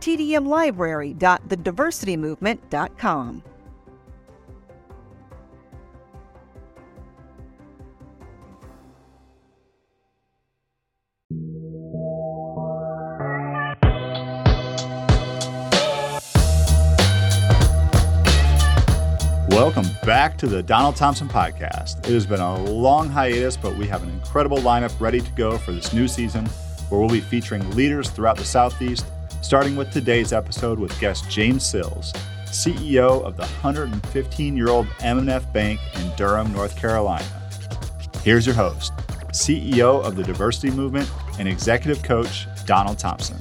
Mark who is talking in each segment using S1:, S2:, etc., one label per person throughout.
S1: tdmlibrary.thediversitymovement.com.
S2: Welcome back to the Donald Thompson Podcast. It has been a long hiatus, but we have an incredible lineup ready to go for this new season where we'll be featuring leaders throughout the Southeast, starting with today's episode with guest James Sills, CEO of the 115 year old M&F Bank in Durham, North Carolina. Here's your host, CEO of the Diversity Movement and executive coach, Donald Thompson.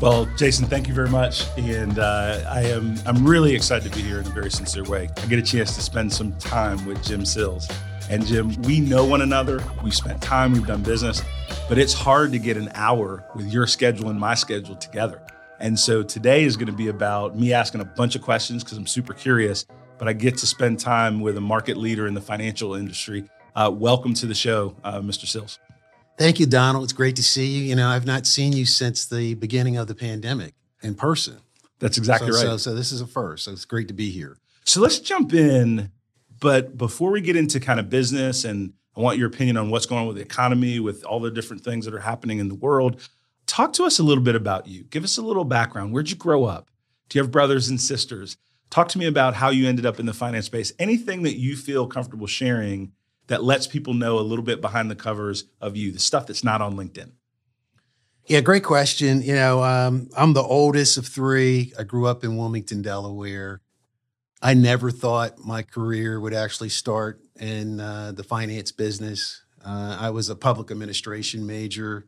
S3: Well, Jason, thank you very much, and uh, I am I'm really excited to be here in a very sincere way. I get a chance to spend some time with Jim Sills, and Jim, we know one another. We've spent time, we've done business, but it's hard to get an hour with your schedule and my schedule together. And so today is going to be about me asking a bunch of questions because I'm super curious, but I get to spend time with a market leader in the financial industry. Uh, welcome to the show, uh, Mr. Sills.
S4: Thank you, Donald. It's great to see you. You know, I've not seen you since the beginning of the pandemic in person.
S3: That's exactly
S4: so,
S3: right.
S4: So, so this is a first. So it's great to be here.
S3: So let's jump in. But before we get into kind of business, and I want your opinion on what's going on with the economy, with all the different things that are happening in the world, talk to us a little bit about you. Give us a little background. Where'd you grow up? Do you have brothers and sisters? Talk to me about how you ended up in the finance space. Anything that you feel comfortable sharing that lets people know a little bit behind the covers of you, the stuff that's not on LinkedIn?
S4: Yeah, great question. You know, um, I'm the oldest of three. I grew up in Wilmington, Delaware. I never thought my career would actually start in uh, the finance business. Uh, I was a public administration major.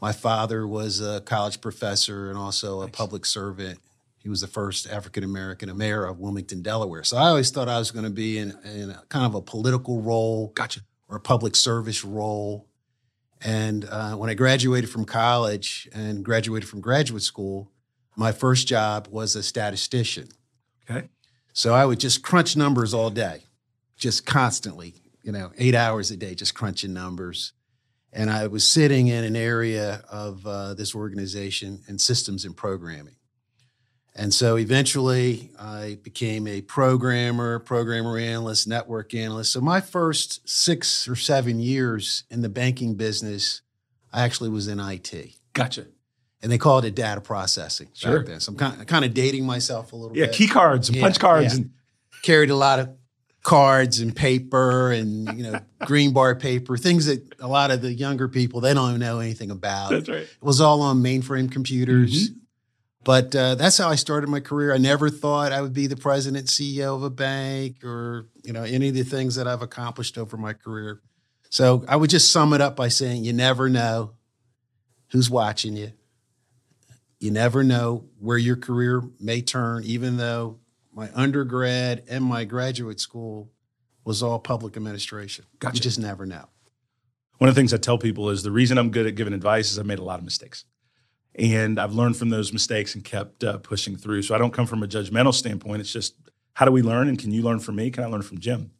S4: My father was a college professor and also a public servant. He was the first African American mayor of Wilmington, Delaware. So I always thought I was going to be in, in a, kind of a political role,
S3: Gotcha.
S4: or a public service role. And uh, when I graduated from college and graduated from graduate school, my first job was a statistician.
S3: Okay.
S4: So I would just crunch numbers all day, just constantly, you know, eight hours a day, just crunching numbers. And I was sitting in an area of uh, this organization in systems and programming. And so eventually I became a programmer, programmer analyst, network analyst. So my first six or seven years in the banking business, I actually was in IT.
S3: Gotcha.
S4: And they called it data processing
S3: Sure.
S4: back then. So I'm kind, kind of dating myself a little
S3: Yeah,
S4: bit.
S3: Yeah, key cards and
S4: Yeah,
S3: punch cards
S4: yeah.
S3: and
S4: Carried a lot of cards and paper and, you know, green bar paper, things that a lot of the younger people, they don't even know anything about.
S3: that's right.
S4: It was all on mainframe computers. But uh, that's how I started my career. I never thought I would be the president, CEO of a bank, or you know any of the things that I've accomplished over my career. So I would just sum it up by saying, you never know who's watching you. You never know where your career may turn, even though my undergrad and my graduate school was all public administration.
S3: Gotcha.
S4: You just never know.
S3: One of the things I tell people is the reason I'm good at giving advice is I've made a lot of mistakes. And I've learned from those mistakes and kept uh, pushing through. So I don't come from a judgmental standpoint. It's just how do we learn? And can you learn from me? Can I learn from Jim?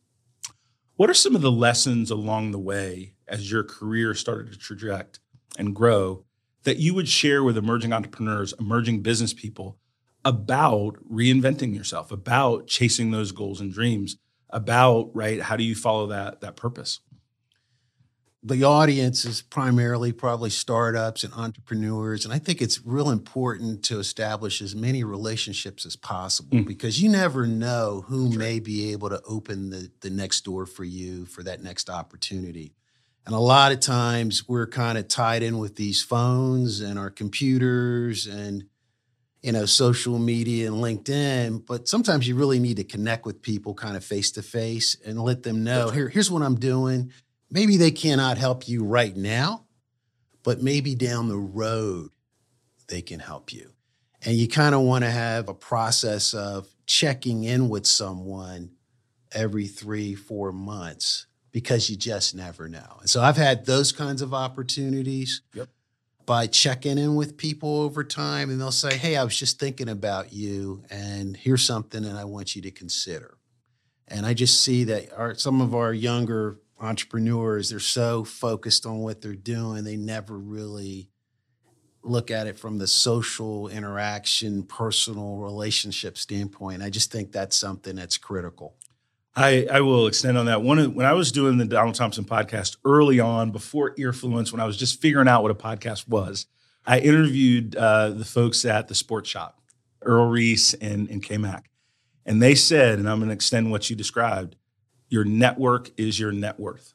S3: What are some of the lessons along the way as your career started to traject and grow that you would share with emerging entrepreneurs, emerging business people about reinventing yourself, about chasing those goals and dreams, about right how do you follow that that purpose?
S4: the audience is primarily probably startups and entrepreneurs. And I think it's real important to establish as many relationships as possible mm. because you never know who may be able to open the, the next door for you for that next opportunity. And a lot of times we're kind of tied in with these phones and our computers and you know social media and LinkedIn, but sometimes you really need to connect with people kind of face to face and let them know, here, here's what I'm doing. Maybe they cannot help you right now, but maybe down the road they can help you. And you kind of want to have a process of checking in with someone every three, four months because you just never know. And so I've had those kinds of opportunities
S3: yep.
S4: by checking in with people over time, and they'll say, Hey, I was just thinking about you, and here's something that I want you to consider. And I just see that our, some of our younger entrepreneurs they're so focused on what they're doing they never really look at it from the social interaction personal relationship standpoint i just think that's something that's critical
S3: I, I will extend on that. One when I was doing the Donald Thompson podcast early on, before Earfluence, when I was just figuring out what a podcast was, I interviewed uh, the folks at the Sports Shop, Earl Reese and, and K Mac. And they said, and I'm going to extend what you described, your network is your net worth.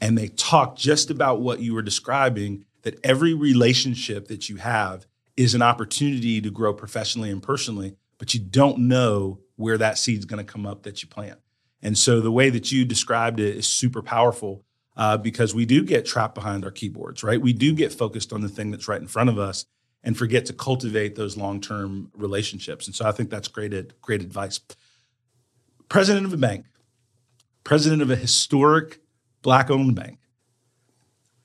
S3: And they talked just about what you were describing that every relationship that you have is an opportunity to grow professionally and personally, but you don't know where that seed's going to come up that you plant. And so the way that you described it is super powerful uh, because we do get trapped behind our keyboards, right? We do get focused on the thing that's right in front of us and forget to cultivate those long-term relationships. And so I think that's great, great advice. President of a bank, president of a historic black owned bank,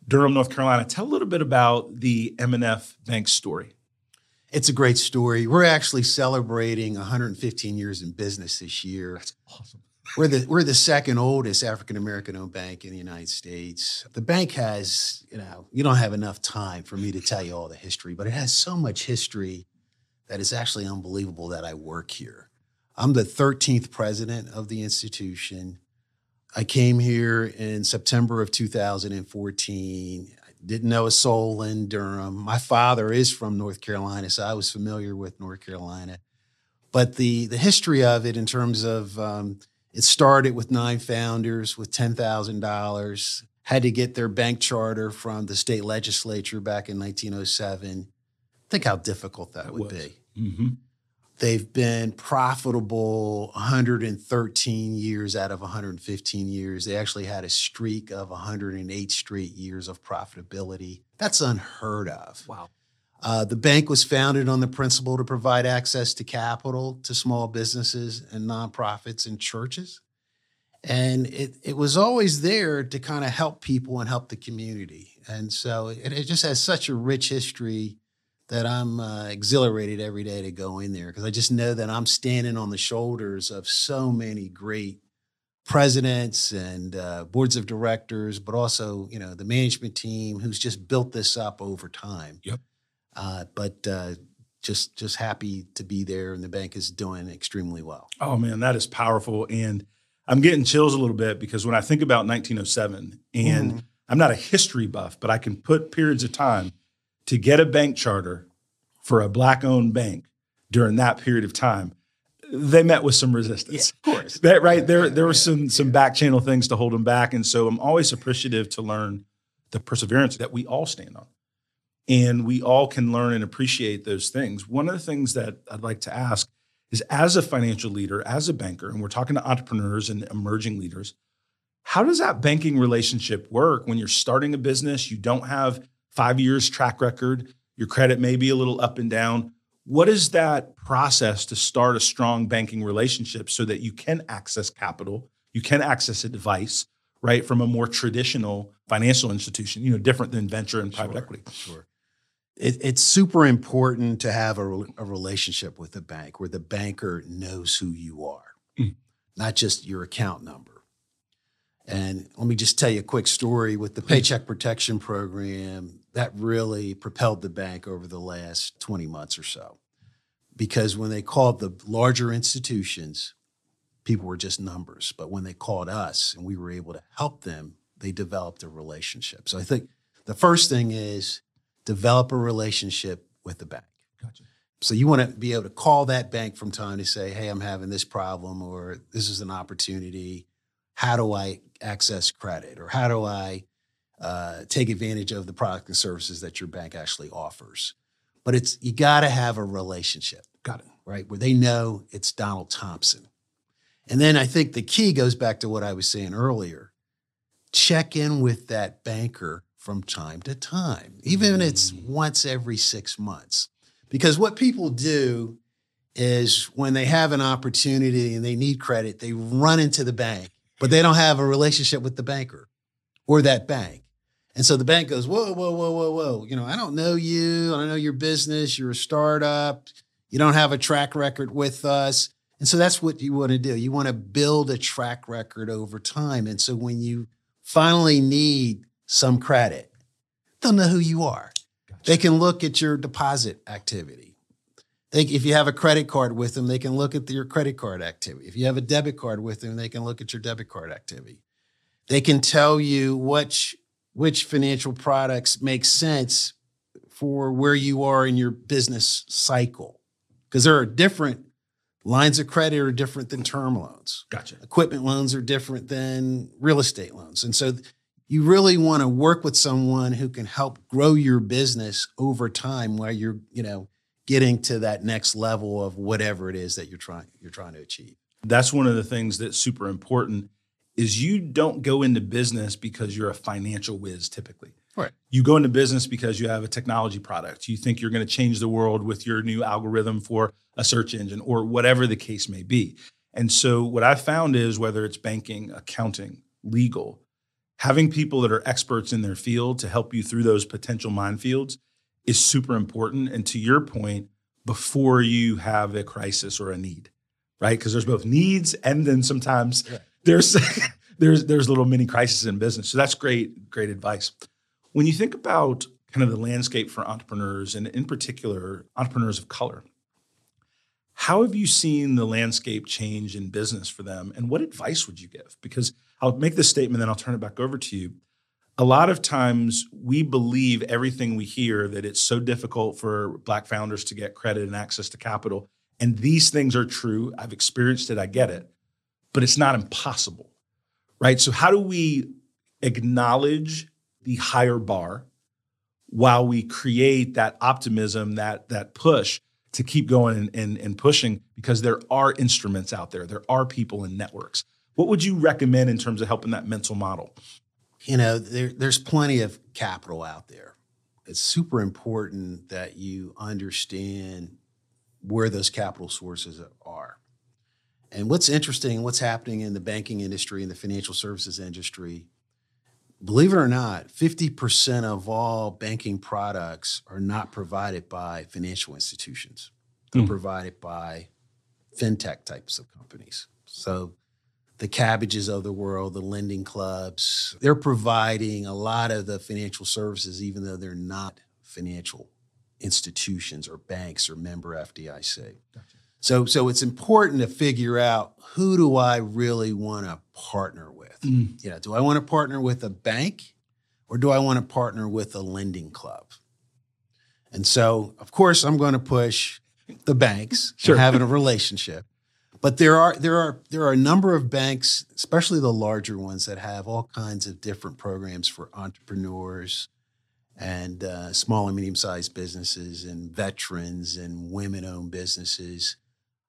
S3: Durham, North Carolina. Tell a little bit about the M&F Bank story.
S4: It's a great story. We're actually celebrating 115 years in business this year.
S3: That's awesome.
S4: We're the we're the second oldest African American owned bank in the United States. The bank has, you know, you don't have enough time for me to tell you all the history, but it has so much history that it's actually unbelievable that I work here. I'm the 13th president of the institution. I came here in September of 2014. Didn't know a soul in Durham. My father is from North Carolina, so I was familiar with North Carolina. But the the history of it, in terms of um, it started with nine founders with ten thousand dollars. Had to get their bank charter from the state legislature back in 1907. Think how difficult that, that would was. be.
S3: Mm-hmm.
S4: They've been profitable 113 years out of 115 years. They actually had a streak of 108 straight years of profitability. That's unheard of.
S3: Wow.
S4: Uh, the bank was founded on the principle to provide access to capital to small businesses and nonprofits and churches. And it, it was always there to kind of help people and help the community. And so it, it just has such a rich history that I'm uh, exhilarated every day to go in there because I just know that I'm standing on the shoulders of so many great presidents and uh, boards of directors, but also you know the management team who's just built this up over time.
S3: Yep.
S4: Uh, but uh, just just happy to be there, and the bank is doing extremely well.
S3: Oh man, that is powerful, and I'm getting chills a little bit because when I think about 1907, and mm. I'm not a history buff, but I can put periods of time to get a bank charter for a black owned bank during that period of time, they met with some resistance.
S4: Yeah, of course.
S3: that, right. There there were some some back channel things to hold them back. And so I'm always appreciative to learn the perseverance that we all stand on. And we all can learn and appreciate those things. One of the things that I'd like to ask is as a financial leader, as a banker, and we're talking to entrepreneurs and emerging leaders, how does that banking relationship work when you're starting a business? You don't have five years track record, your credit may be a little up and down. What is that process to start a strong banking relationship so that you can access capital, you can access advice, right, from a more traditional financial institution, you know, different than venture and private
S4: sure,
S3: equity?
S4: Sure. It, it's super important to have a, a, relationship with a bank where the banker knows who you are, mm. not just your account number. And let me just tell you a quick story with the Paycheck Protection Program that really propelled the bank over the last 20 months or so. Because when they called the larger institutions, people were just numbers. But when they called us and we were able to help them, they developed a relationship. So I think the first thing is develop a relationship with the bank.
S3: Gotcha.
S4: So you want to be able to call that bank from time to say, "Hey, I'm having this problem, or this is an opportunity. How do I access credit, or how do I uh, take advantage of the product and services that your bank actually offers?" But it's you got to have a relationship,
S3: Got it.
S4: right, where they know it's Donald Thompson. And then I think the key goes back to what I was saying earlier. Check in with that banker from time to time, even if it's once every six months. Because what people do is when they have an opportunity and they need credit, they run into the bank, but they don't have a relationship with the banker or that bank. And so the bank goes, whoa, whoa, whoa, whoa, whoa. You know, I don't know you. I don't know your business. You're a startup. You don't have a track record with us. And so that's what you want to do. You want to build a track record over time. And so when you finally need some credit, they'll know who you are. They can look at your deposit activity. They, if you have a credit card with them, they can look at your credit card activity. If you have a debit card with them, they can look at your debit card activity. They can tell you which which financial products make sense for where you are in your business cycle. Because there are different lines of credit are different than term loans.
S3: Gotcha.
S4: Equipment loans are different than real estate loans. And so you really want to work with someone who can help grow your business over time while you're, you know, getting to that next level of whatever it is that you're trying you're trying to achieve.
S3: That's one of the things that's super important is you don't go into business because you're a financial whiz typically.
S4: Right.
S3: You go into business because you have a technology product. You think you're going to change the world with your new algorithm for a search engine or whatever the case may be. And so what I've found is whether it's banking, accounting, legal, having people that are experts in their field to help you through those potential minefields is super important. And to your point, before you have a crisis or a need, right? Because there's both needs and then sometimes
S4: Right.
S3: There's there's there's little mini crises in business. So that's great, great advice. When you think about kind of the landscape for entrepreneurs and in particular entrepreneurs of color, how have you seen the landscape change in business for them? And what advice would you give? Because I'll make this statement, then I'll turn it back over to you. A lot of times we believe everything we hear that it's so difficult for Black founders to get credit and access to capital. And these things are true. I've experienced it, I get it, but it's not impossible, right? So, how do we acknowledge the higher bar while we create that optimism, that, that push to keep going and, and, and pushing? Because there are instruments out there, there are people and networks. What would you recommend in terms of helping that mental model?
S4: You know, there, there's plenty of capital out there. It's super important that you understand where those capital sources are. And what's interesting, what's happening in the banking industry and the financial services industry, believe it or not, 50% of all banking products are not provided by financial institutions. They're
S3: Hmm.
S4: provided by fintech types of companies. So the Kabbages of the world, the lending clubs, they're providing a lot of the financial services, even though they're not financial institutions or banks or member FDIC. So, so it's important to figure out who do I really want to partner with?
S3: Mm.
S4: You know, do I want to partner with a bank or do I want to partner with a lending club? And so, of course, I'm going to push the banks
S3: Sure.
S4: having a relationship. But there are there are there are a number of banks, especially the larger ones, that have all kinds of different programs for entrepreneurs and uh, small and medium sized businesses and veterans and women owned businesses.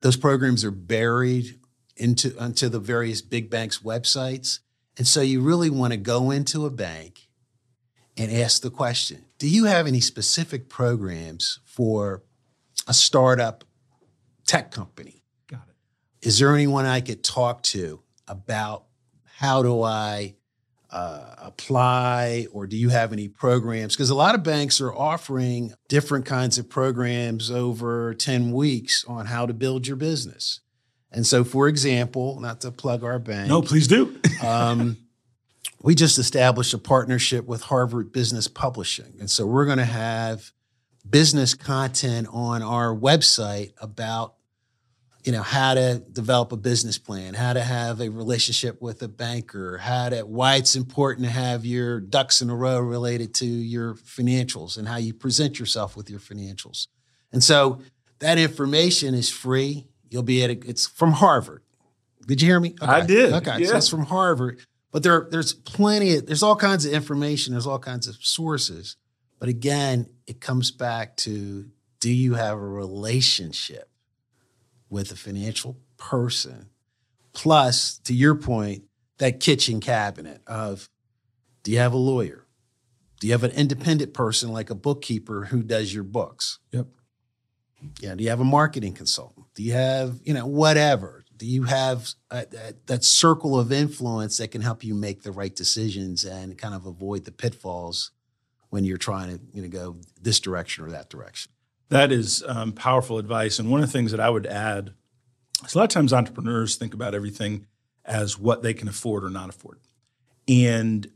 S4: Those programs are buried into onto the various big banks' websites, and so you really want to go into a bank and ask the question: Do you have any specific programs for a startup tech company?
S3: Got it.
S4: is there anyone I could talk to about how do I uh, apply or do you have any programs? Because a lot of banks are offering different kinds of programs over 10 weeks on how to build your business. And so, for example, not to plug our bank,
S3: No, please do.
S4: um, we just established a partnership with Harvard Business Publishing. And so we're going to have business content on our website about you know how to develop a business plan how to have a relationship with a banker how to why it's important to have your ducks in a row related to your financials and how you present yourself with your financials. And so that information is free. You'll be at a, it's from harvard. Did you hear me?
S3: I did,
S4: okay
S3: yeah.
S4: so it's from harvard. But there there's plenty of there's all kinds of information there's all kinds of sources. But again it comes back to do you have a relationship with a financial person? Plus, to your point, that kitchen cabinet of do you have a lawyer? Do you have an independent person like a bookkeeper who does your books?
S3: Yep.
S4: Yeah. Do you have a marketing consultant? Do you have, you know, whatever? Do you have uh, a, a, that circle of influence that can help you make the right decisions and kind of avoid the pitfalls when you're trying to, you know, go this direction or that direction?
S3: That is um, powerful advice. And one of the things that I would add is a lot of times entrepreneurs think about everything as what they can afford or not afford. And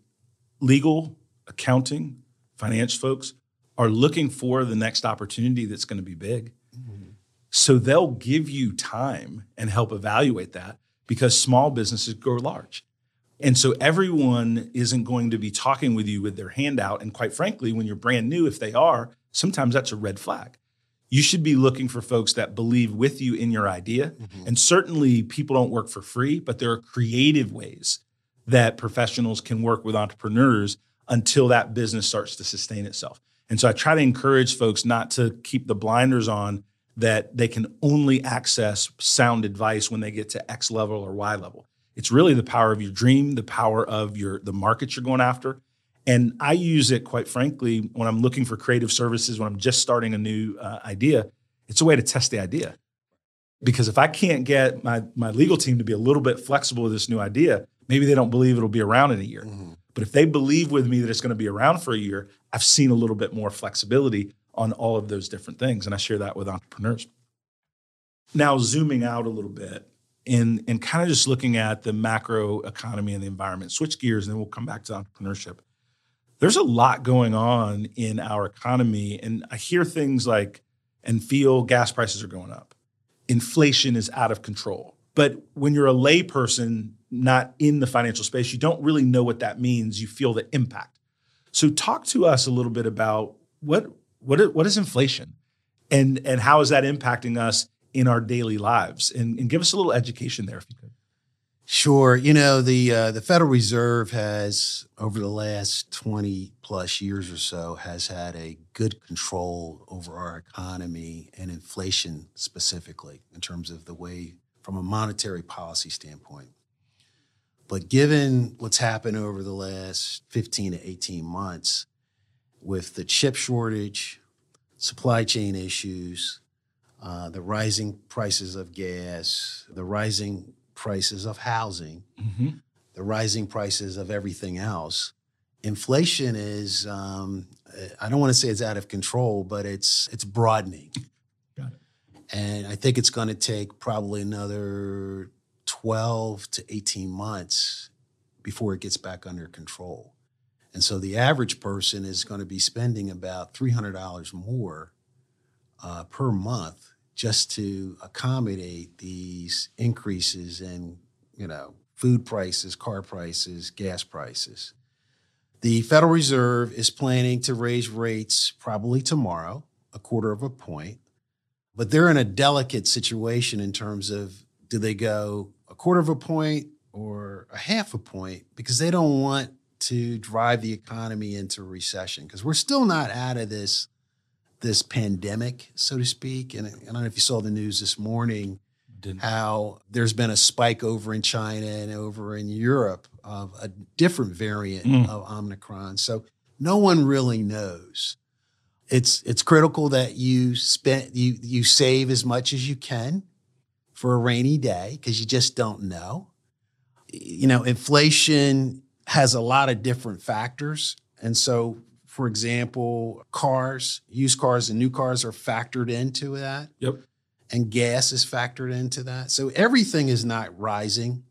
S3: legal, accounting, finance folks are looking for the next opportunity that's going to be big. Mm-hmm. So they'll give you time and help evaluate that because small businesses grow large. And so everyone isn't going to be talking with you with their hand out. And quite frankly, when you're brand new, if they are, sometimes that's a red flag you should be looking for folks that believe with you in your idea. Mm-hmm. And certainly people don't work for free, but there are creative ways that professionals can work with entrepreneurs until that business starts to sustain itself. And so I try to encourage folks not to keep the blinders on that they can only access sound advice when they get to X level or Y level. It's really the power of your dream, the power of your the market you're going after, and I use it, quite frankly, when I'm looking for creative services, when I'm just starting a new uh, idea, it's a way to test the idea. Because if I can't get my, my legal team to be a little bit flexible with this new idea, maybe they don't believe it'll be around in a year. Mm-hmm. But if they believe with me that it's going to be around for a year, I've seen a little bit more flexibility on all of those different things. And I share that with entrepreneurs. Now, zooming out a little bit and, and kind of just looking at the macro economy and the environment, switch gears, and then we'll come back to entrepreneurship there's a lot going on in our economy. And I hear things like, and feel gas prices are going up. Inflation is out of control. But when you're a layperson, not in the financial space, you don't really know what that means. You feel the impact. So talk to us a little bit about what what what is inflation, and and how is that impacting us in our daily lives, and, and give us a little education there if you.
S4: Sure. You know, the uh, the Federal Reserve has over the last 20 plus years or so has had a good control over our economy and inflation specifically in terms of the way from a monetary policy standpoint. But given what's happened over the last 15 to 18 months with the chip shortage, supply chain issues, uh, the rising prices of gas, the rising prices of housing, mm-hmm. the rising prices of everything else. Inflation is, um, I don't want to say it's out of control, but it's it's broadening. Got it. And I think it's going to take probably another 12 to 18 months before it gets back under control. And so the average person is going to be spending about $300 more uh, per month just to accommodate these increases in, you know, food prices, car prices, gas prices. The Federal Reserve is planning to raise rates probably tomorrow, a quarter of a point. But they're in a delicate situation in terms of do they go a quarter of a point or a half a point because they don't want to drive the economy into recession because we're still not out of this this pandemic, so to speak. And I don't know if you saw the news this morning, Didn't. how there's been a spike over in China and over in Europe of a different variant mm. of Omicron. So no one really knows. It's it's critical that you spend you you save as much as you can for a rainy day because you just don't know. You know, inflation has a lot of different factors. And so for example, cars, used cars and new cars are factored into that.
S3: Yep.
S4: And gas is factored into that. So everything is not rising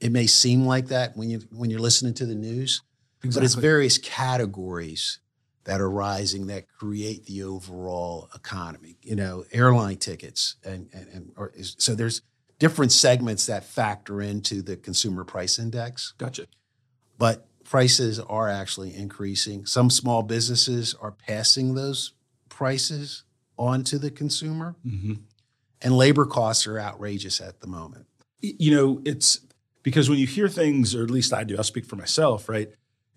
S4: it may seem like that when you when you're listening to the news, but it's various categories that are rising that create the overall economy. You know, airline tickets and and, and or is, so there's different segments that factor into the consumer price index.
S3: Gotcha.
S4: But prices are actually increasing. Some small businesses are passing those prices on to the consumer,
S3: Mm-hmm.
S4: and labor costs are outrageous at the moment.
S3: You know, it's because when you hear things, or at least I do, I'll speak for myself, right?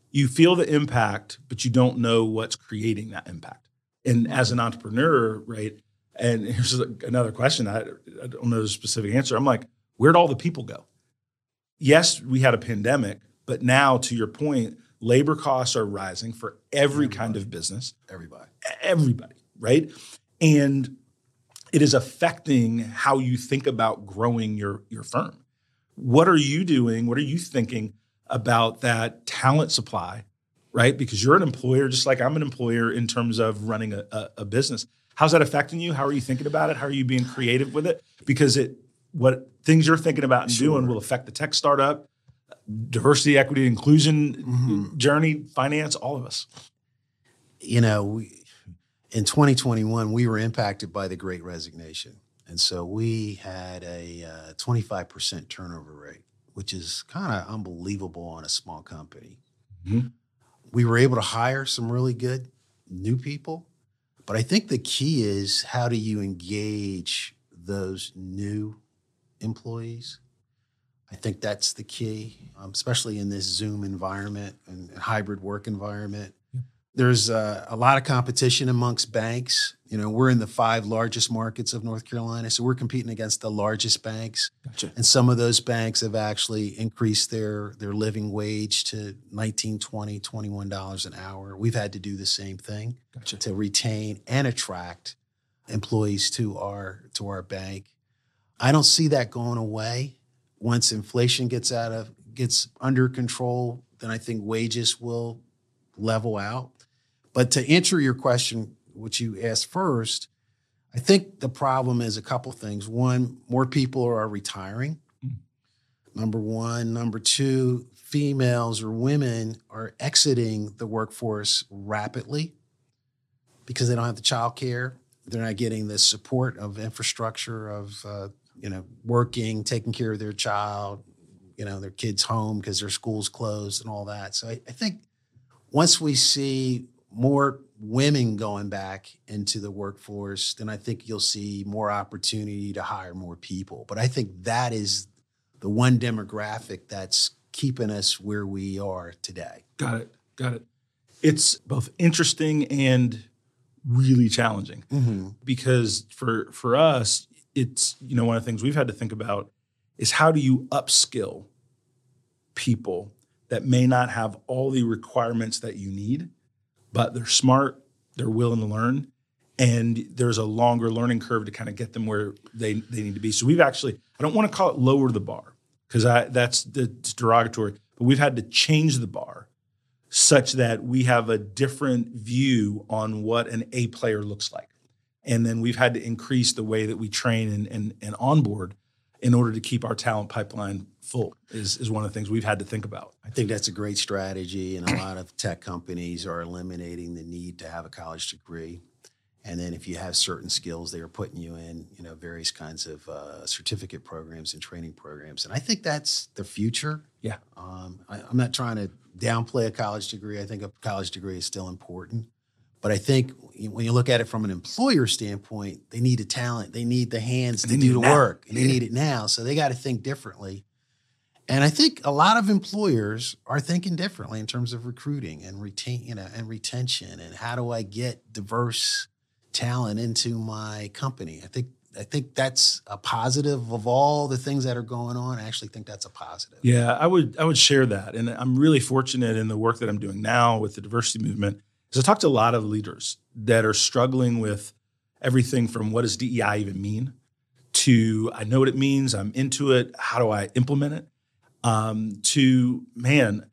S3: You feel the impact, but you don't know what's creating that impact. And as an entrepreneur, right? And here's another question. I, I don't know the specific answer. I'm like, where'd all the people go? Yes, we had a pandemic, but now to your point, labor costs are rising for every kind of business,
S4: Everybody.
S3: everybody, right? And it is affecting how you think about growing your your firm. What are you doing? What are you thinking about that talent supply, right? Because you're an employer, just like I'm an employer in terms of running a, a, a business. How's that affecting you? How are you thinking about it? How are you being creative with it? Because it what things you're thinking about and doing will affect the tech startup, diversity, equity, inclusion
S4: Mhm.
S3: journey, finance, all of us.
S4: You know, we, in 2021, we were impacted by the Great Resignation, and so we had a uh, 25% turnover rate, which is kind of unbelievable on a small company.
S3: Mhm.
S4: We were able to hire some really good new people, but I think the key is how do you engage those new employees? I think that's the key, um, especially in this Zoom environment and hybrid work environment. There's uh, a lot of competition amongst banks. You know, we're in the five largest markets of North Carolina, so we're competing against the largest banks.
S3: Gotcha.
S4: And some of those banks have actually increased their their living wage to 19, 20, 21 dollars an hour. We've had to do the same thing
S3: Gotcha.
S4: to retain and attract employees to our to our bank. I don't see that going away. Once inflation gets out of gets under control, then I think wages will level out. But to answer your question, which you asked first, I think the problem is a couple things. One, more people are retiring.
S3: Mm.
S4: Number one. Number two, females or women are exiting the workforce rapidly because they don't have the child care. They're not getting the support of infrastructure of uh, you know working, taking care of their child, you know their kids home because their school's closed and all that. So I, I think once we see more women going back into the workforce, then I think you'll see more opportunity to hire more people. But I think that is the one demographic that's keeping us where we are today.
S3: Got it. Got it. It's both interesting and really challenging
S4: Mm-hmm.
S3: because for for us, it's you know one of the things we've had to think about is how do you upskill people that may not have all the requirements that you need, but they're smart, they're willing to learn, and there's a longer learning curve to kind of get them where they they need to be. So we've actually I don't want to call it lower the bar because I that's that's derogatory, but we've had to change the bar such that we have a different view on what an A player looks like. And then we've had to increase the way that we train and, and, and onboard in order to keep our talent pipeline full is, is one of the things we've had to think about.
S4: I think that's a great strategy, and a lot of tech companies are eliminating the need to have a college degree. And then, if you have certain skills, they are putting you in, you know, various kinds of uh, certificate programs and training programs. And I think that's the future.
S3: Yeah.
S4: Um, I, I'm not trying to downplay a college degree. I think a college degree is still important. But I think when you look at it from an employer standpoint, they need the talent, they need the hands
S3: And
S4: to do the
S3: now.
S4: work, and they need it now. So they got to think differently. And I think a lot of employers are thinking differently in terms of recruiting and retain, you know, and retention, and how do I get diverse talent into my company? I think I think that's a positive of all the things that are going on. I actually think that's a positive.
S3: Yeah, I would I would share that, and I'm really fortunate in the work that I'm doing now with the diversity movement. Is I talked to a lot of leaders that are struggling with everything from what does DEI even mean to I know what it means, I'm into it, how do I implement it? Um, to man,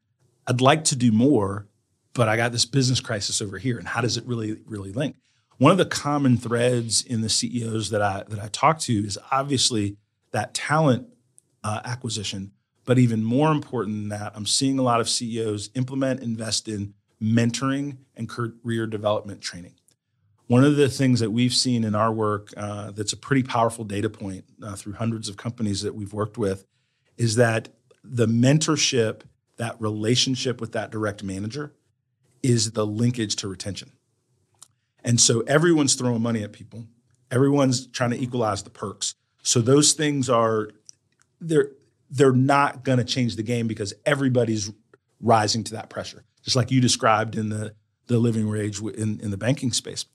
S3: I'd like to do more, but I got this business crisis over here, and how does it really really link? One of the common threads in the CEOs that I that I talk to is obviously that talent uh, acquisition, But even more important than that, I'm seeing a lot of CEOs implement, invest in mentoring and career development training. One of the things that we've seen in our work uh, that's a pretty powerful data point uh, through hundreds of companies that we've worked with is that the mentorship, that relationship with that direct manager, is the linkage to retention. And so everyone's throwing money at people. Everyone's trying to equalize the perks. So those things are they're they're not going to change the game because everybody's rising to that pressure, just like you described in the the living wage in, in the banking space.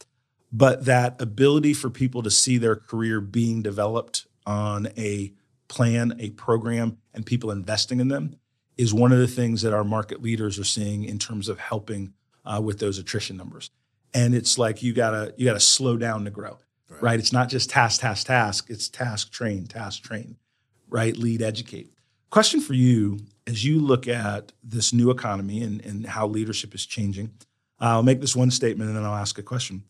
S3: But that ability for people to see their career being developed on a plan, a program, and people investing in them is one of the things that our market leaders are seeing in terms of helping uh, with those attrition numbers. And it's like you gotta you gotta slow down to grow, right? right? It's not just task, task, task. It's task, train, task, train, right? Lead, educate. Question for you as you look at this new economy and, and how leadership is changing. I'll make this one statement and then I'll ask a question.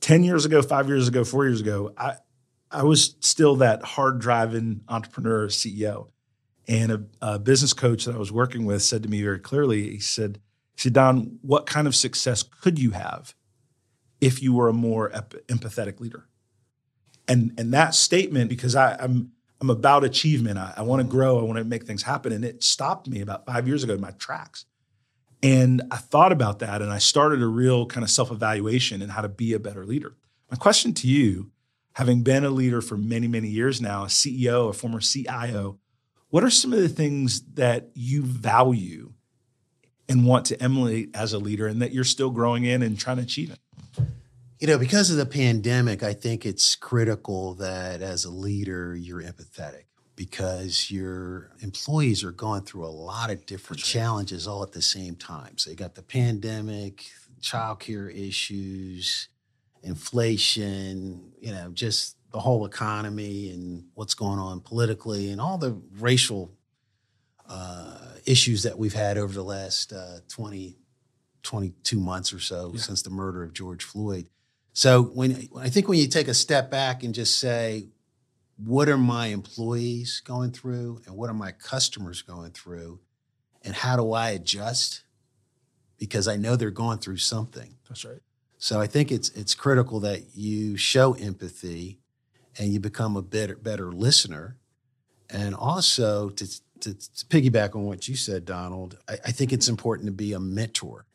S3: 10 years ago, five years ago, four years ago, I, I was still that hard driving entrepreneur CEO. And a, a, business coach that I was working with said to me very clearly, he said, he said, Don, what kind of success could you have if you were a more empathetic leader? And and that statement, because I, I'm I'm about achievement. I, I want to grow. I want to make things happen. And it stopped me about five years ago in my tracks. And I thought about that and I started a real kind of self-evaluation and how to be a better leader. My question to you, having been a leader for many, many years now, a CEO, a former CIO, what are some of the things that you value and want to emulate as a leader and that you're still growing in and trying to achieve it?
S4: You know, because of the pandemic, I think it's critical that as a leader, you're empathetic because your employees are going through a lot of different right. challenges all at the same time. So you got the pandemic, childcare issues, inflation, you know, just the whole economy and what's going on politically and all the racial uh, issues that we've had over the last uh, 20, 22 months or so yeah. since the murder of George Floyd. So when I think when you take a step back and just say, what are my employees going through and what are my customers going through and how do I adjust? Because I know they're going through something.
S3: That's right.
S4: So I think it's it's critical that you show empathy and you become a better better listener. And also to to, to piggyback on what you said, Donald, I, I, think it's important to be a mentor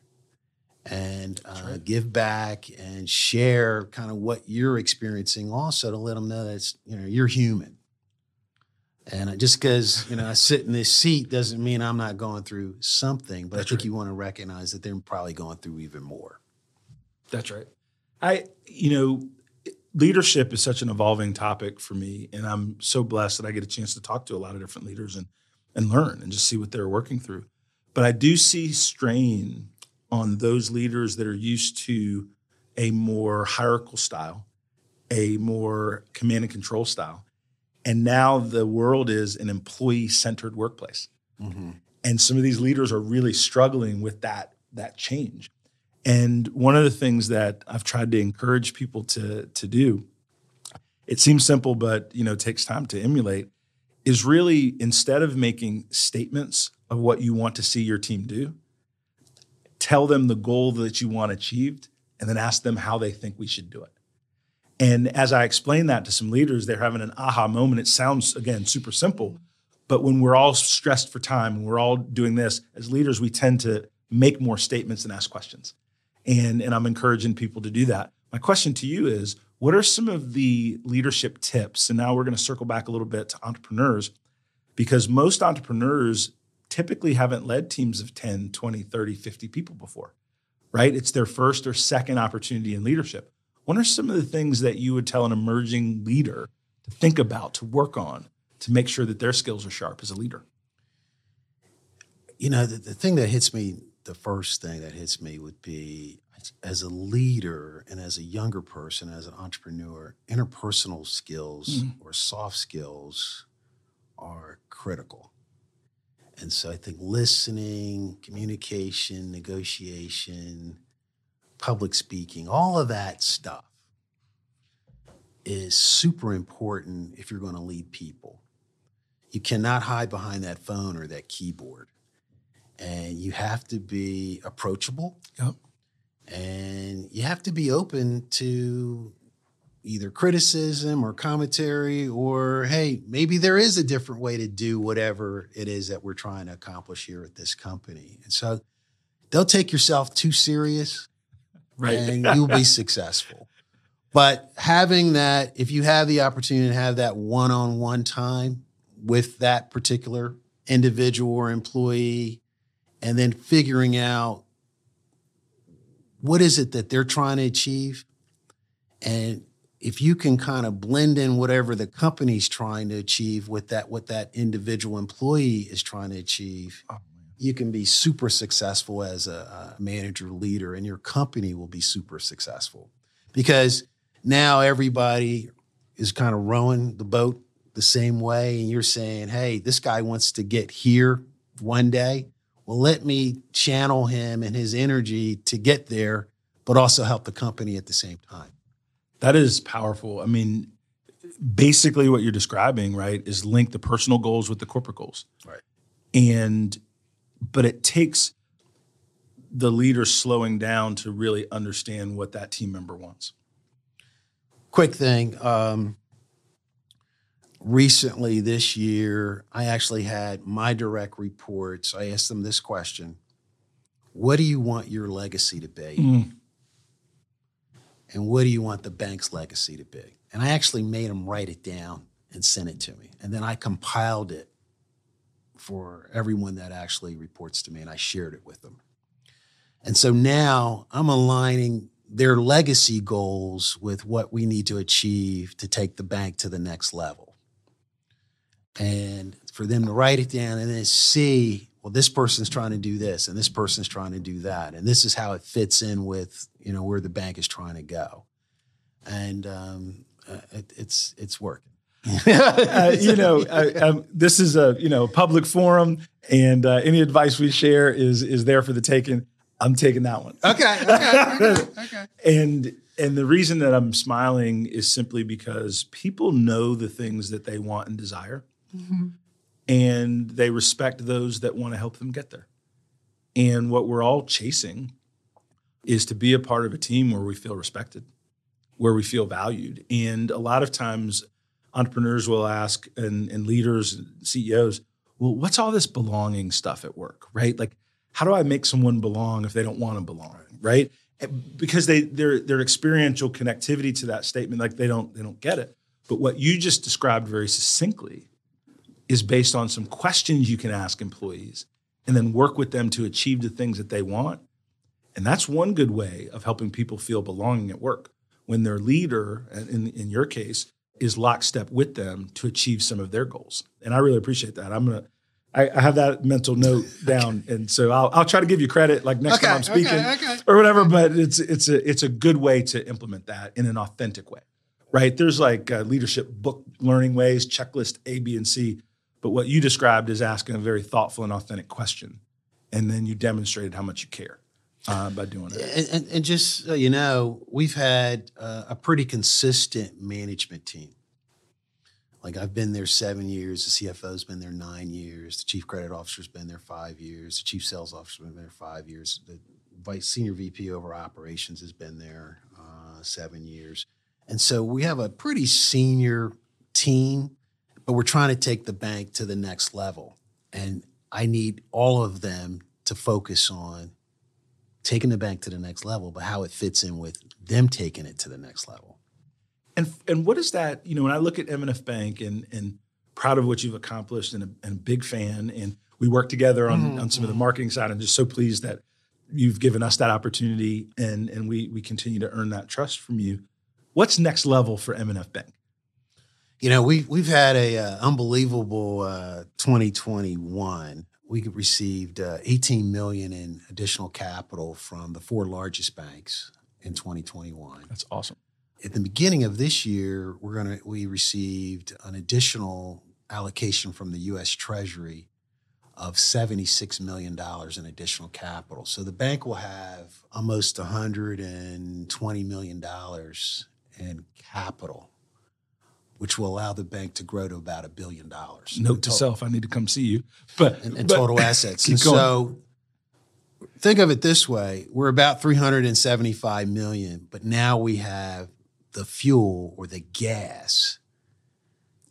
S4: and uh, right. give back and share kind of what you're experiencing also to let them know that you know you're human and just because you know i sit in this seat doesn't mean i'm not going through something but that's i think right. you want to recognize that they're probably going through even more
S3: that's right i you know leadership is such an evolving topic for me and i'm so blessed that i get a chance to talk to a lot of different leaders and and learn and just see what they're working through. But I do see strain on those leaders that are used to a more hierarchical style, a more command and control style. And now the world is an employee centered workplace. Mm-hmm. And some of these leaders are really struggling with that, that change. And one of the things that I've tried to encourage people to, to do, it seems simple, but you know, takes time to emulate, is really instead of making statements of what you want to see your team do, tell them the goal that you want achieved and then ask them how they think we should do it. And as I explain that to some leaders, they're having an aha moment. It sounds, again, super simple. But when we're all stressed for time and we're all doing this, as leaders, we tend to make more statements and ask questions. And, and I'm encouraging people to do that. My question to you is what are some of the leadership tips? And now we're going to circle back a little bit to entrepreneurs because most entrepreneurs typically haven't led teams of 10, 20, 30, 50 people before, right? It's their first or second opportunity in leadership. What are some of the things that you would tell an emerging leader to think about, to work on, to make sure that their skills are sharp as a leader?
S4: You know, the, the thing that hits me, the first thing that hits me would be as a leader and as a younger person, as an entrepreneur, interpersonal skills mm-hmm. or soft skills are critical. And so I think listening, communication, negotiation, public speaking, all of that stuff is super important if you're going to lead people. You cannot hide behind that phone or that keyboard. And you have to be approachable.
S3: Yep.
S4: And you have to be open to either criticism or commentary or hey maybe there is a different way to do whatever it is that we're trying to accomplish here at this company and so don't take yourself too serious
S3: Right.
S4: and you'll be successful but having that if you have the opportunity to have that one-on-one time with that particular individual or employee and then figuring out what is it that they're trying to achieve and if you can kind of blend in whatever the company's trying to achieve with that what that individual employee is trying to achieve
S3: Oh,
S4: you can be super successful as a, a manager leader and your company will be super successful. Because now everybody is kind of rowing the boat the same way and you're saying hey this guy wants to get here one day. Well let me channel him and his energy to get there but also help the company at the same time
S3: That is powerful. I mean, basically what you're describing, right, is link the personal goals with the corporate goals.
S4: Right.
S3: And but it takes the leader slowing down to really understand what that team member wants.
S4: quick thing um, recently this year i actually had my direct reports i asked them this question what do you want your legacy to be
S3: Mm.
S4: And what do you want the bank's legacy to be? And i actually made them write it down and send it to me. And then i compiled it for everyone that actually reports to me and i shared it with them. And so now i'm aligning their legacy goals with what we need to achieve to take the bank to the next level. And for them to write it down and then see, well, this person's trying to do this and this person's trying to do that. And this is how it fits in with, you know, where the bank is trying to go. And um, uh, it, it's, it's working.
S3: uh, you know, uh, um, this is a you know public forum, and uh, any advice we share is is there for the taking. I'm taking that one.
S4: Okay. Okay. Okay. okay.
S3: And and the reason that I'm smiling is simply because people know the things that they want and desire, and they respect those that want to help them get there. And what we're all chasing is to be a part of a team where we feel respected, where we feel valued. And a lot of times, entrepreneurs will ask, and, and leaders, and CEOs, well, what's all this belonging stuff at work, right? Like, how do I make someone belong if they don't want to belong, right? Eh, because they their their experiential connectivity to that statement, like they don't they don't get it. But what you just described very succinctly is based on some questions you can ask employees and then work with them to achieve the things that they want. And that's one good way of helping people feel belonging at work when their leader, in, in your case, is lockstep with them to achieve some of their goals. And I really appreciate that. I'm gonna, I, I have that mental note down, and so I'll, I'll try to give you credit like next time I'm
S4: Okay, okay,
S3: speaking
S4: okay.
S3: or whatever. But it's it's a it's a good way to implement that in an authentic way, right? There's like uh, leadership book learning ways, checklist A, B, and C. But what you described is asking a very thoughtful and authentic question, and then you demonstrated how much you care uh, by doing it.
S4: And, and, and just so you know, we've had uh, a pretty consistent management team. Like I've been there seven years. The CFO's been there nine years. The chief credit officer's been there five years. The chief sales officer's been there five years. The vice senior VP over operations has been there uh, seven years. And so we have a pretty senior team, but we're trying to take the bank to the next level. And I need all of them to focus on taking the bank to the next level, but how it fits in with them taking it to the next level.
S3: And and what is that? You know, when I look at M&F Bank and and proud of what you've accomplished and a, and a big fan, and we work together on, mm-hmm. on some of the marketing side. I'm just so pleased that you've given us that opportunity and and we we continue to earn that trust from you. What's next level for M&F Bank?
S4: You know, we we've had a uh, unbelievable uh, 2021. We received uh, 18 million in additional capital from the four largest banks in 2021.
S3: That's awesome.
S4: At the beginning of this year, we're gonna we received an additional allocation from the U.S. Treasury of 76 million dollars in additional capital. So the bank will have almost 120 million dollars in capital which will allow the bank to grow to about a billion dollars.
S3: Note to self: I need to come see you. But
S4: in, in
S3: but,
S4: total assets. and
S3: going.
S4: so think of it this way: we're about 375 million, but now we have the fuel or the gas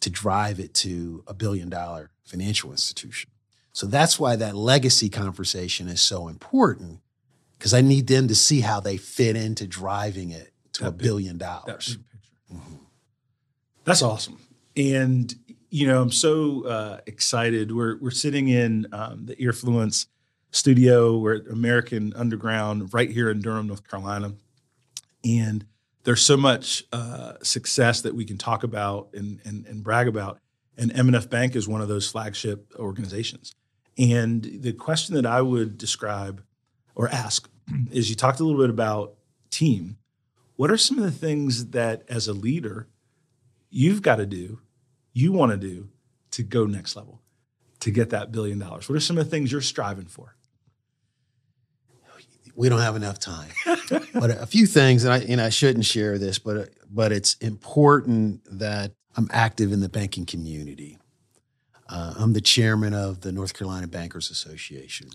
S4: to drive it to a billion dollar financial institution. So that's why that legacy conversation is so important because I need them to see how they fit into driving it to
S3: That
S4: a billion dollars.
S3: That's awesome. And you know, I'm so uh, excited. We're we're sitting in um, the Earfluence studio. We're at American Underground right here in Durham, North Carolina, and there's so much uh, success that we can talk about and, and and brag about. And M&F Bank is one of those flagship organizations. And the question that I would describe or ask is: you talked a little bit about team. What are some of the things that, as a leader, you've got to do, you want to do to go next level, to get that billion dollars? What are some of the things you're striving for?
S4: we don't have enough time. but a few things, and I and I shouldn't share this, but but it's important that I'm active in the banking community. Uh, I'm the chairman of the North Carolina Bankers Association.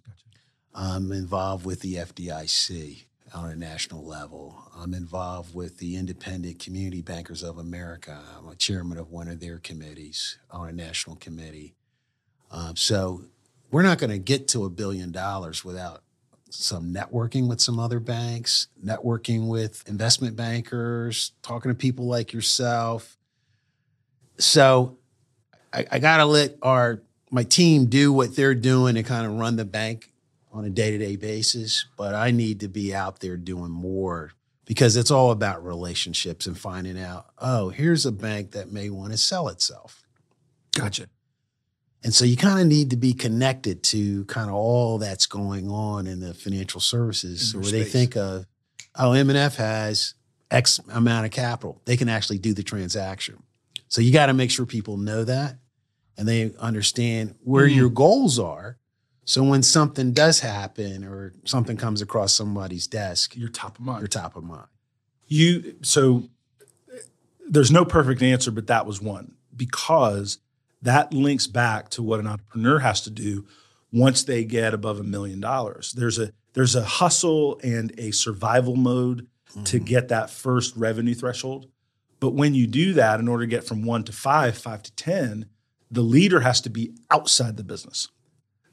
S4: I'm involved with the FDIC on a national level. I'm involved with the Independent Community Bankers of America. I'm a chairman of one of their committees on a national committee. Um, so we're not going to get to a billion dollars without some networking with some other banks, networking with investment bankers, talking to people like yourself. So I, I got to let our my team do what they're doing and kind of run the bank on a day to day basis. But I need to be out there doing more because it's all about relationships and finding out. Oh, here's a bank that may want to sell itself.
S3: Gotcha.
S4: And so you kind of need to be connected to kind of all that's going on in the financial services where they think of, oh, M&F has X amount of capital. They can actually do the transaction. So you got to make sure people know that and they understand where
S3: Mhm.
S4: your goals are. So when something does happen or something comes across somebody's desk,
S3: You're top of mind.
S4: you're top of mind.
S3: You so there's no perfect answer, but that was one because that links back to what an entrepreneur has to do once they get above a million dollars. There's a there's a hustle and a survival mode to
S4: Mhm.
S3: get that first revenue threshold. But when you do that, in order to get from one to five, five to 10, the leader has to be outside the business.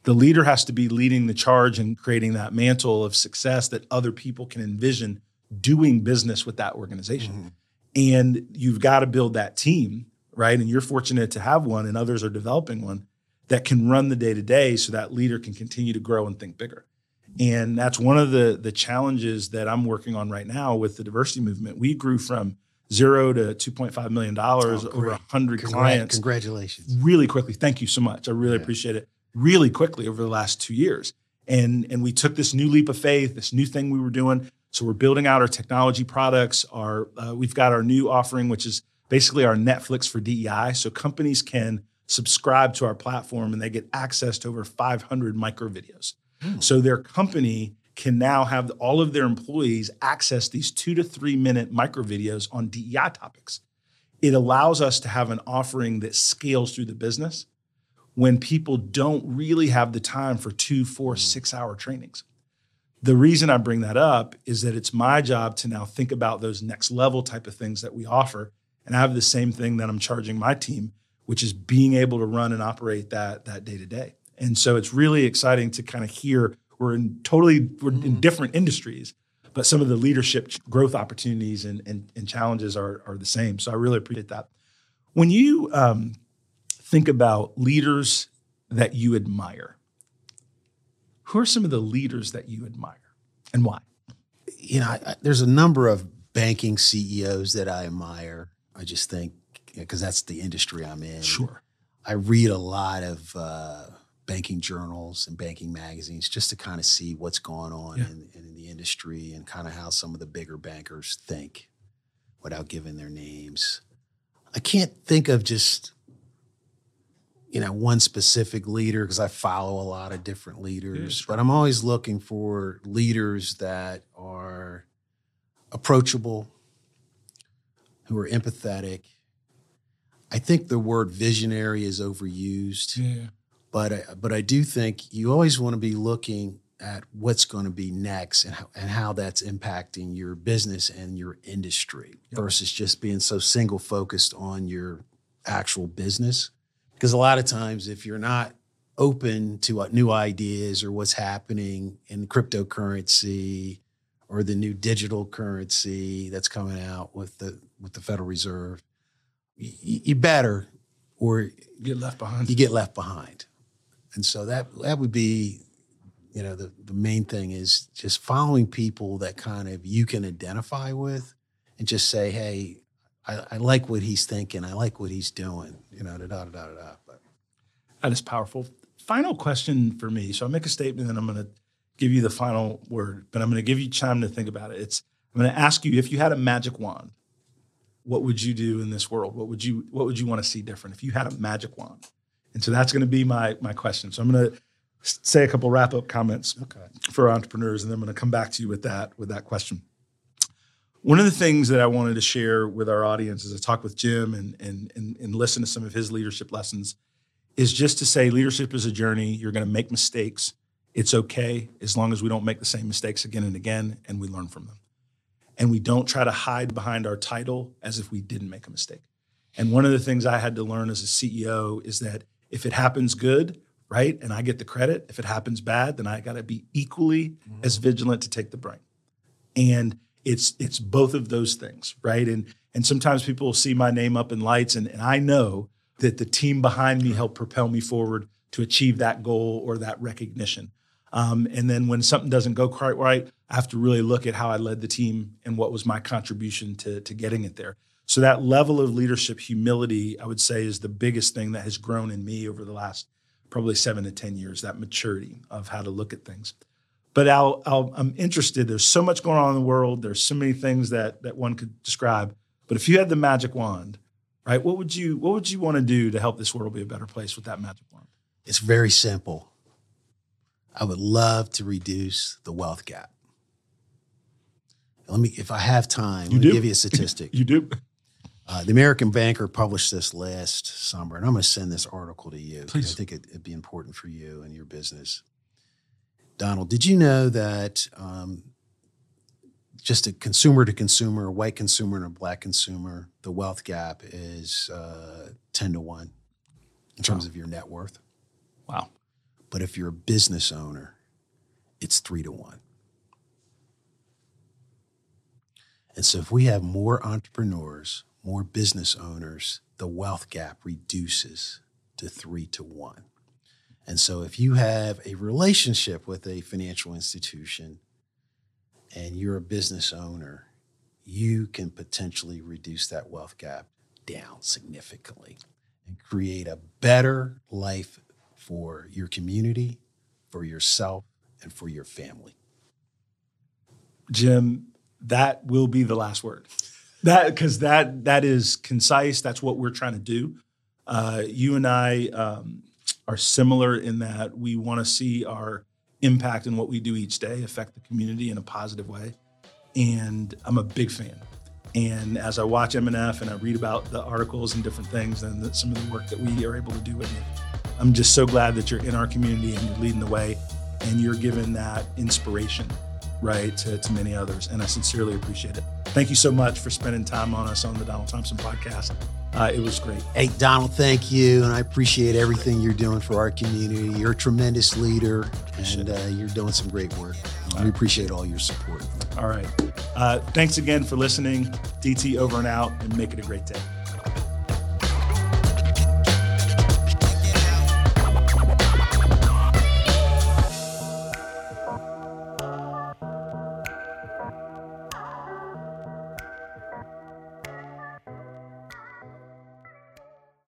S3: The leader has to be leading the charge and creating that mantle of success that other people can envision doing business with that organization.
S4: Mhm.
S3: And you've got to build that team, right? And you're fortunate to have one, and others are developing one that can run the day to day so that leader can continue to grow and think bigger. And that's one of the the challenges that I'm working on right now with the diversity movement. We grew from zero to 2.5 million dollars
S4: Oh,
S3: over 100
S4: Congrat-
S3: clients
S4: Congratulations.
S3: really quickly. Thank you so much. I really
S4: Yeah.
S3: appreciate it. Really quickly over the last two years, and and we took this new leap of faith, this new thing we were doing. So we're building out our technology products. Our uh, we've got our new offering, which is basically our Netflix for DEI. So companies can subscribe to our platform and they get access to over 500 micro videos. So their company can now have all of their employees access these two to three minute micro videos on DEI topics. It allows us to have an offering that scales through the business when people don't really have the time for two, four, six hour trainings. The reason I bring that up is that it's my job to now think about those next level type of things that we offer. And I have the same thing that I'm charging my team, which is being able to run and operate that that day to day. And so it's really exciting to kind of hear we're in totally we're in different industries, but some of the leadership growth opportunities and, and, and challenges are, are the same. So I really appreciate that. When you um, think about leaders that you admire, who are some of the leaders that you admire and why?
S4: you know, I, I, there's a number of banking CEOs that I admire. I just think because that's the industry I'm in. Sure. I read a lot of uh, banking journals and banking magazines just to kind of see what's going on
S3: Yeah.
S4: in, in the industry and kind of how some of the bigger bankers think without giving their names. I can't think of just you know one specific leader because I follow a lot of different leaders,
S3: sure.
S4: but I'm always looking for leaders that are approachable, who are empathetic. I think the word visionary is overused,
S3: Yeah.
S4: but I, but I do think you always want to be looking at what's going to be next and how, and how that's impacting your business and your industry versus just being so single focused on your actual business. Because a lot of times, if you're not open to uh, new ideas or what's happening in cryptocurrency or the new digital currency that's coming out with the with the Federal Reserve, y- y- you better or you
S3: Get left behind.
S4: you get left behind. And so that that would be, you know, the, the main thing is just following people that kind of you can identify with and just say, hey, I, I like what he's thinking. I like what he's doing, you know, da da da da da. But
S3: That is powerful. Final question for me. So I'll make a statement and I'm going to give you the final word, but I'm going to give you time to think about it. It's I'm going to ask you if you had a magic wand, what would you do in this world? What would you what would you want to see different if you had a magic wand? And so that's going to be my my question. So I'm going to say a couple wrap up comments
S4: okay.
S3: for entrepreneurs, and then I'm going to come back to you with that with that question. One of the things that I wanted to share with our audience as I talk with Jim and, and and and listen to some of his leadership lessons is just to say leadership is a journey. You're going to make mistakes. It's okay as long as we don't make the same mistakes again and again and we learn from them. And we don't try to hide behind our title as if we didn't make a mistake. And one of the things I had to learn as a CEO is that if it happens good, right, and I get the credit, if it happens bad, then I got to be equally mm-hmm. as vigilant to take the blame. And it's it's both of those things, right? And and sometimes people will see my name up in lights, and, and I know that the team behind me helped propel me forward to achieve that goal or that recognition. Um, and then when something doesn't go quite right, I have to really look at how I led the team and what was my contribution to, to getting it there. So that level of leadership humility, I would say, is the biggest thing that has grown in me over the last probably seven to 10 years, that maturity of how to look at things. But I'll, I'll, I'm interested. There's so much going on in the world. There's so many things that, that one could describe. But if you had the magic wand, right, what would you what would you want to do to help this world be a better place with that magic wand?
S4: It's very simple. I would love to reduce the wealth gap. Let me, if I have time,
S3: You
S4: let me
S3: do.
S4: give you a statistic.
S3: You do.
S4: Uh, the American Banker published this last summer, and I'm going to send this article to you.
S3: Please.
S4: I think it, it'd be important for you and your business. Donald, did you know that um, just a consumer to consumer, a white consumer and a black consumer, the wealth gap is uh, 10 to 1 in terms of your net worth?
S3: Wow.
S4: But if you're a business owner, it's 3 to 1. And so if we have more entrepreneurs, more business owners, the wealth gap reduces to 3 to 1. And so if you have a relationship with a financial institution and you're a business owner, you can potentially reduce that wealth gap down significantly and create a better life for your community, for yourself, and for your family.
S3: Jim, that will be the last word. That because that that is concise. That's what we're trying to do. Uh, you and I um, are similar in that we want to see our impact in what we do each day affect the community in a positive way, and I'm a big fan. And as I watch M&F and I read about the articles and different things and the, some of the work that we are able to do with you, I'm just so glad that you're in our community and you're leading the way, and you're giving that inspiration right, to, to many others. And I sincerely appreciate it. Thank you so much for spending time on us on the Donald Thompson podcast. Uh, it was great.
S4: Hey, Donald, thank you. And I appreciate everything you're doing for our community. You're a tremendous leader and uh, you're doing some great work. We appreciate all your support.
S3: All right. Uh, thanks again for listening. DT over and out, and make it a great day.